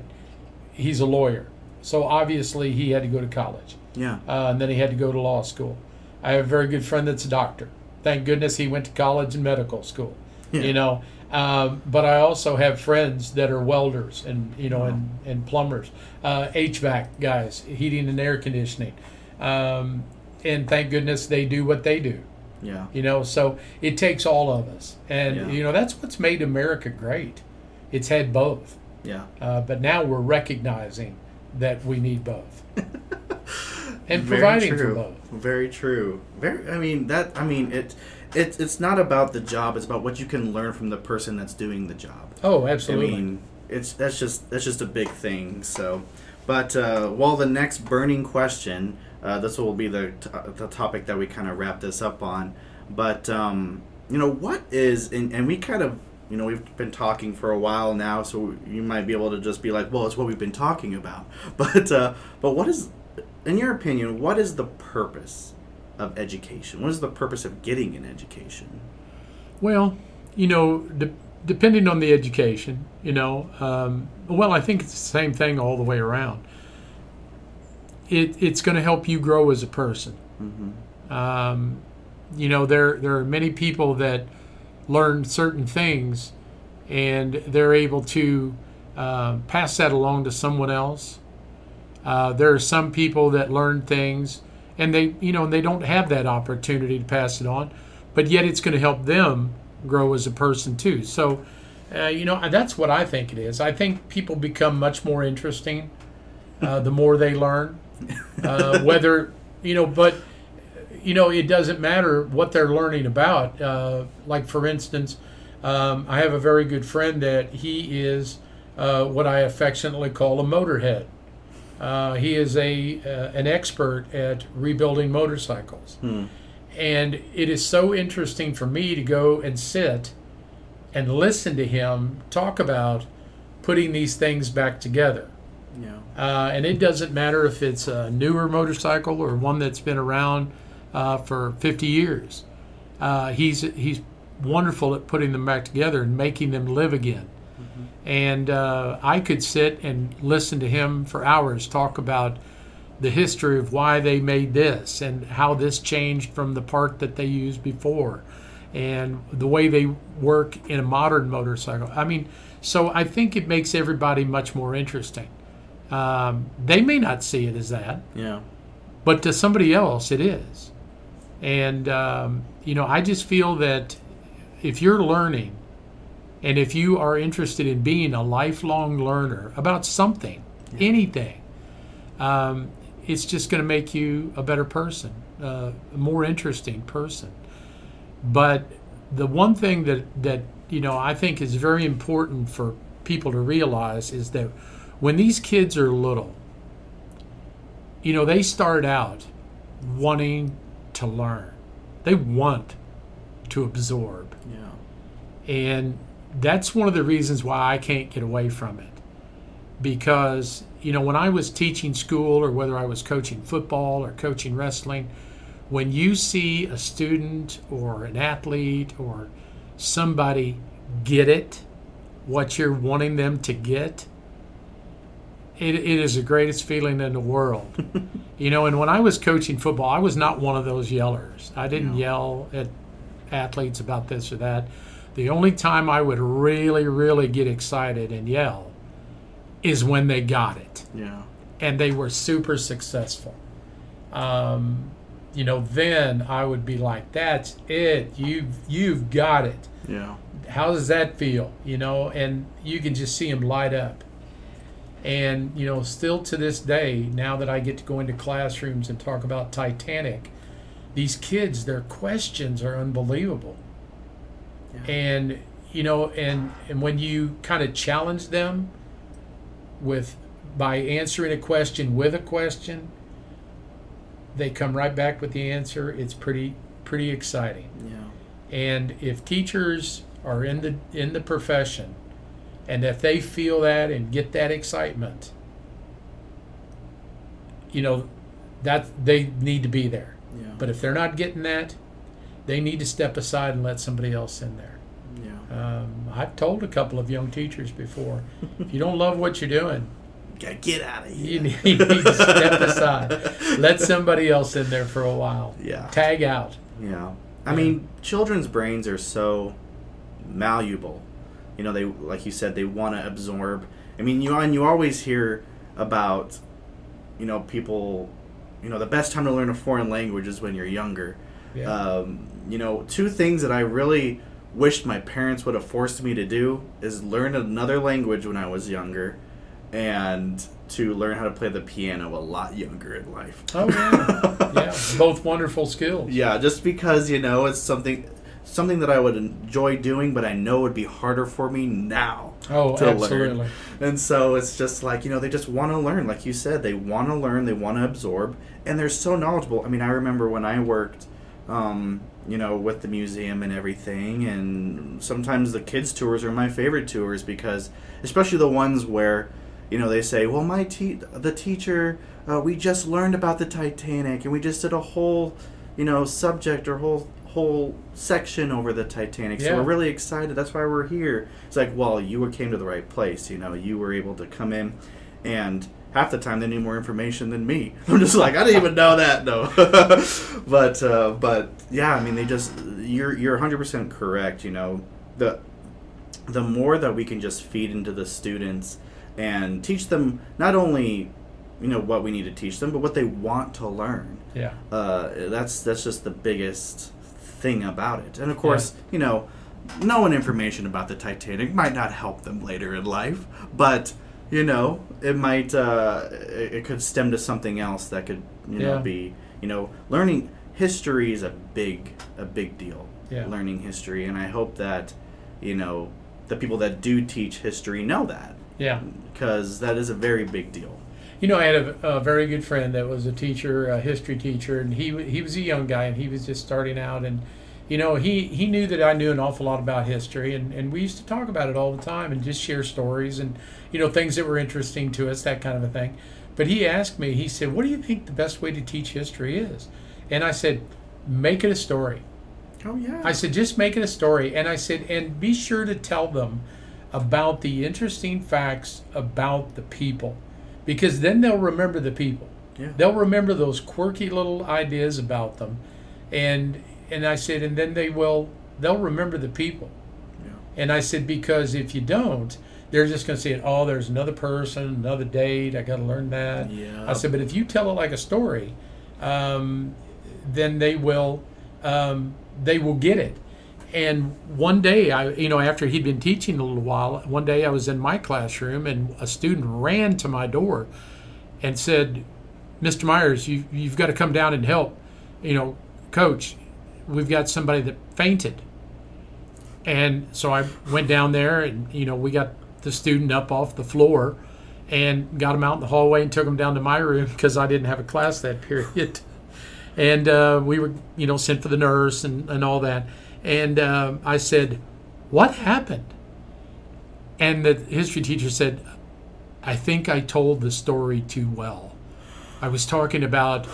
he's a lawyer, so obviously he had to go to college. yeah, uh, and then he had to go to law school. I have a very good friend that's a doctor. Thank goodness he went to college and medical school. Yeah. You know, um, but I also have friends that are welders and you know and, and plumbers, uh, HVAC guys, heating and air conditioning, um, and thank goodness they do what they do. yeah, You know, so it takes all of us, and Yeah. you know that's what's made America great. It's had both, yeah. uh, but now we're recognizing that we need both, and Very providing for true. both. Very true. Very. I mean that. I mean it. It's it's not about the job. It's about what you can learn from the person that's doing the job. Oh, absolutely. I mean, it's that's just that's just a big thing. So, but uh, while the next burning question, uh, this will be the t- the topic that we kind of wrap this up on. But um, you know, what is and, and we kind of you know we've been talking for a while now, so you might be able to just be like, well, it's what we've been talking about. But uh, but what is, in your opinion, what is the purpose of education? What is the purpose of getting an education? Well, you know, de- depending on the education, you know, um, well, I think it's the same thing all the way around. It, it's going to help you grow as a person. Mm-hmm. Um, you know, there there are many people that learn certain things, and they're able to uh, pass that along to someone else. Uh, there are some people that learn things, and they you know and they don't have that opportunity to pass it on, but yet it's going to help them grow as a person too. So, uh, you know, that's what I think it is. I think people become much more interesting uh, the more they learn. Uh, whether you know, but you know, it doesn't matter what they're learning about. Uh, like, for instance, um, I have a very good friend that he is uh, what I affectionately call a motorhead. Uh, he is a uh, an expert at rebuilding motorcycles, Hmm. and it is so interesting for me to go and sit and listen to him talk about putting these things back together. Yeah. Uh, and it doesn't matter if it's a newer motorcycle or one that's been around uh, for 50 years. Uh, he's he's wonderful at putting them back together and making them live again. And uh, I could sit and listen to him for hours talk about the history of why they made this and how this changed from the part that they used before and the way they work in a modern motorcycle. I mean, so I think it makes everybody much more interesting. Um, they may not see it as that, Yeah. but to somebody else, it is. And, um, you know, I just feel that if you're learning and if you are interested in being a lifelong learner about something, anything, um, it's just going to make you a better person, uh, a more interesting person. But the one thing that, that, you know, I think is very important for people to realize is that when these kids are little, you know, they start out wanting to learn. They want to absorb. Yeah. And that's one of the reasons why I can't get away from it. Because, you know, when I was teaching school or whether I was coaching football or coaching wrestling, when you see a student or an athlete or somebody get it, what you're wanting them to get, it, it is the greatest feeling in the world. you know, and when I was coaching football, I was not one of those yellers. I didn't Yeah. yell at athletes about this or that. The only time I would really, really get excited and yell is when they got it Yeah. and they were super successful. Um, you know, then I would be like, "That's it. You've you've got it." Yeah. how does that feel you know and you can just see them light up and you know still to this day now that i get to go into classrooms and talk about titanic these kids their questions are unbelievable Yeah. and you know and and when you kind of challenge them with by answering a question with a question they come right back with the answer it's pretty pretty exciting Yeah. and if teachers are in the in the profession, and if they feel that and get that excitement, you know, that they need to be there. Yeah. But if they're not getting that, they need to step aside and let somebody else in there. yeah. Um, I've told a couple of young teachers before, if you don't love what you're doing, Gotta get out of you here. need, you need to step aside, let somebody else in there for a while, Yeah. tag out. Yeah. I Yeah. mean, children's brains are so malleable. You know, they like you said, they want to absorb. I mean, you and you always hear about, you know, people. You know, the best time to learn a foreign language is when you're younger. Yeah. Um, you know, two things that I really wished my parents would have forced me to do is learn another language when I was younger, and to learn how to play the piano a lot younger in life. oh yeah, yeah, both wonderful skills. Yeah, just because you know it's something something that I would enjoy doing, but I know it would be harder for me now. Oh, to learn. absolutely. And so it's just like you know they just want to learn, like you said, they want to learn, they want to absorb, and they're so knowledgeable. I mean, I remember when I worked, um, you know, with the museum and everything, and sometimes the kids tours are my favorite tours because, especially the ones where, you know, they say, well, my te- the teacher, uh, we just learned about the Titanic, and we just did a whole, you know, subject or whole whole section over the Titanic. So Yeah. we're really excited. That's why we're here. It's like, well, you came to the right place. You know, you were able to come in, and half the time they knew more information than me. I'm just like, I didn't even know that. No, but uh, but yeah, I mean, they just you're you're 100 percent correct. You know, the the more that we can just feed into the students and teach them not only you know what we need to teach them, but what they want to learn Yeah. uh, that's that's just the biggest thing about it. And of course, you know, knowing information about the Titanic might not help them later in life, but you know, it might uh, it, it could stem to something else that could you know Yeah. be you know learning history is a big a big deal. Yeah. Learning history, and I hope that you know the people that do teach history know that Yeah. because that is a very big deal. You know, I had a, a very good friend that was a teacher, a history teacher, and he he was a young guy and he was just starting out, and you know he he knew that I knew an awful lot about history, and and we used to talk about it all the time and just share stories and you know things that were interesting to us, that kind of a thing. But he asked me, he said, "What do you think the best way to teach history is?" And I said, "Make it a story." Oh yeah. I said, just make it a story. And I said, and be sure to tell them about the interesting facts about the people because then they'll remember the people. Yeah. They'll remember those quirky little ideas about them. And and I said, and then they will they'll remember the people. Yeah. And I said, because if you don't, they're just going to say, it, oh, there's another person, another date. I got to learn that. Yeah. I said, but if you tell it like a story, um, then they will um, they will get it. And one day, I you know after he'd been teaching a little while, one day I was in my classroom and a student ran to my door and said, "Mr. Myers, you you've got to come down and help. You know, Coach, we've got somebody that fainted." And so I went down there, and you know we got the student up off the floor and got him out in the hallway and took him down to my room because I didn't have a class that period. and uh, we were, you know, sent for the nurse and, and all that. And uh, I said, What happened? And the history teacher said, I think I told the story too well. I was talking about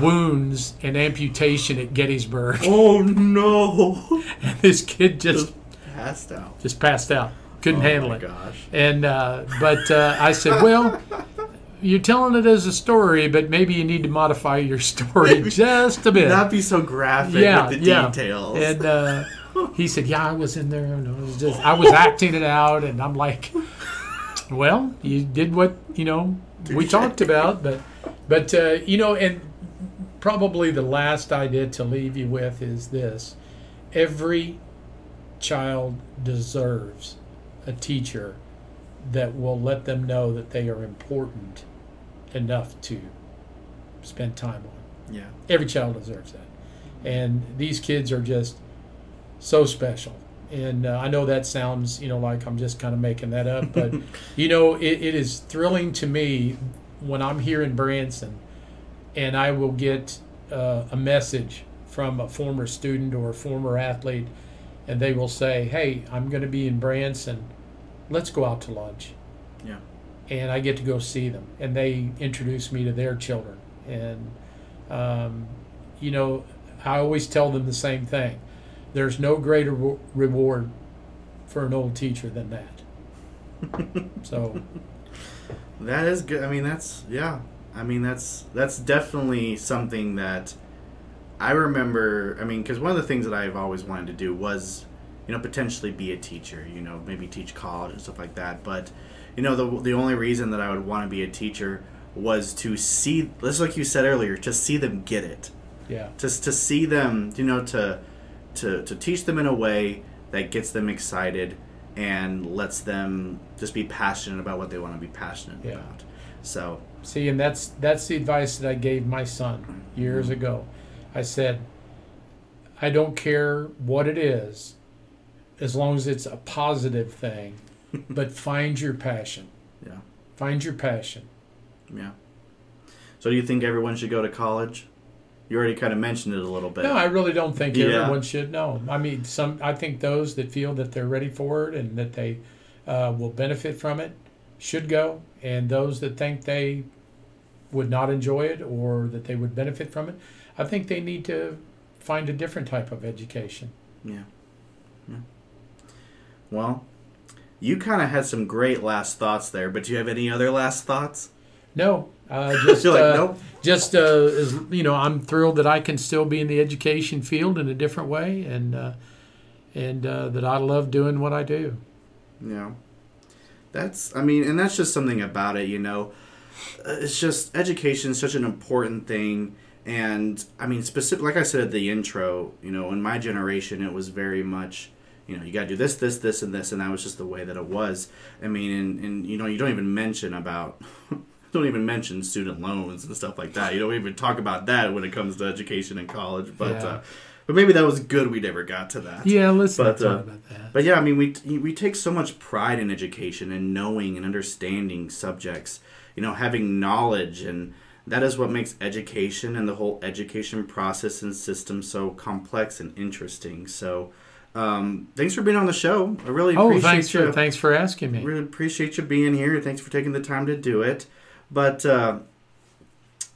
wounds and amputation at Gettysburg. Oh no! And this kid just Passed out. just passed out. Couldn't oh handle it. gosh. And uh, but uh, I said, well, you're telling it as a story, but maybe you need to modify your story just a bit. Not be so graphic yeah, with the yeah. details. And uh, he said, yeah, I was in there, and I was just, I was acting it out, and I'm like, well, you did what you know we talked about, but but uh, you know, and probably the last idea to leave you with is this: every child deserves a teacher that will let them know that they are important enough to spend time on. yeah. Every child deserves that. And these kids are just so special. And uh, I know that sounds, you know, like I'm just kind of making that up, but you know, it, it is thrilling to me when I'm here in Branson and I will get uh, a message from a former student or a former athlete, and they will say, Hey, I'm going to be in Branson. Let's go out to lunch. Yeah. And I get to go see them, and they introduce me to their children. And, um, you know, I always tell them the same thing there's no greater re- reward for an old teacher than that. So, That is good. I mean, that's yeah. I mean, that's that's definitely something that I remember. I mean, because one of the things that I've always wanted to do was, you know, potentially be a teacher. You know, maybe teach college and stuff like that. But, you know, the the only reason that I would want to be a teacher was to see, just like you said earlier, to see them get it. yeah. just to see them you know to to to teach them in a way that gets them excited and lets them just be passionate about what they want to be passionate Yeah. about so See, and that's that's the advice that I gave my son years mm-hmm. ago. I said, I don't care what it is, as long as it's a positive thing, but find your passion. yeah Find your passion. yeah so do you think everyone should go to college you already kind of mentioned it a little bit No, I really don't think Yeah. everyone should know. I mean, some. I think those that feel that they're ready for it and that they uh, will benefit from it should go, and those that think they would not enjoy it or that they would benefit from it, I think they need to find a different type of education. yeah yeah well you kind of had some great last thoughts there but do you have any other last thoughts No, uh, just like, uh, nope. just uh, as you know, I'm thrilled that I can still be in the education field in a different way, and uh, and uh, that I love doing what I do. Yeah. That's, I mean, and that's just something about it, you know. Uh, It's just education is such an important thing. And, I mean, specific, like I said at the intro, you know, in my generation, it was very much, you know, you got to do this, this, this, and this. And that was just the way that it was. I mean, and, and you know, you don't even mention about. Don't even mention student loans and stuff like that. You don't even talk about that when it comes to education in college. But Yeah. uh, but maybe that was good we never got to that. Yeah, let's But, not talk uh, about that. But yeah, I mean, we we take so much pride in education and knowing and understanding subjects. You know, having knowledge, and that is what makes education and the whole education process and system so complex and interesting. So, um, thanks for being on the show. I really Oh, appreciate thanks you. for thanks for asking me. Really appreciate you being here. Thanks for taking the time to do it. But uh,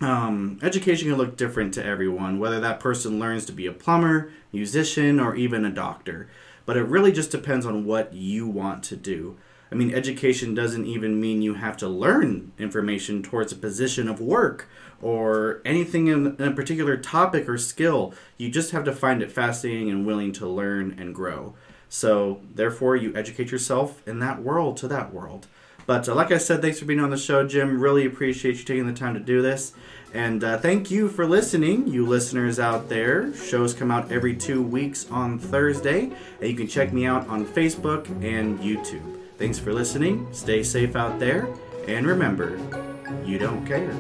um, education can look different to everyone, whether that person learns to be a plumber, musician, or even a doctor. But it really just depends on what you want to do. I mean, education doesn't even mean you have to learn information towards a position of work or anything in, in a particular topic or skill. You just have to find it fascinating and willing to learn and grow. So, therefore, you educate yourself in that world to that world. But uh, like I said, thanks for being on the show, Jim. Really appreciate you taking the time to do this. And uh, thank you for listening, you listeners out there. Shows come out every two weeks on Thursday. And you can check me out on Facebook and YouTube. Thanks for listening. Stay safe out there. And remember, you don't care.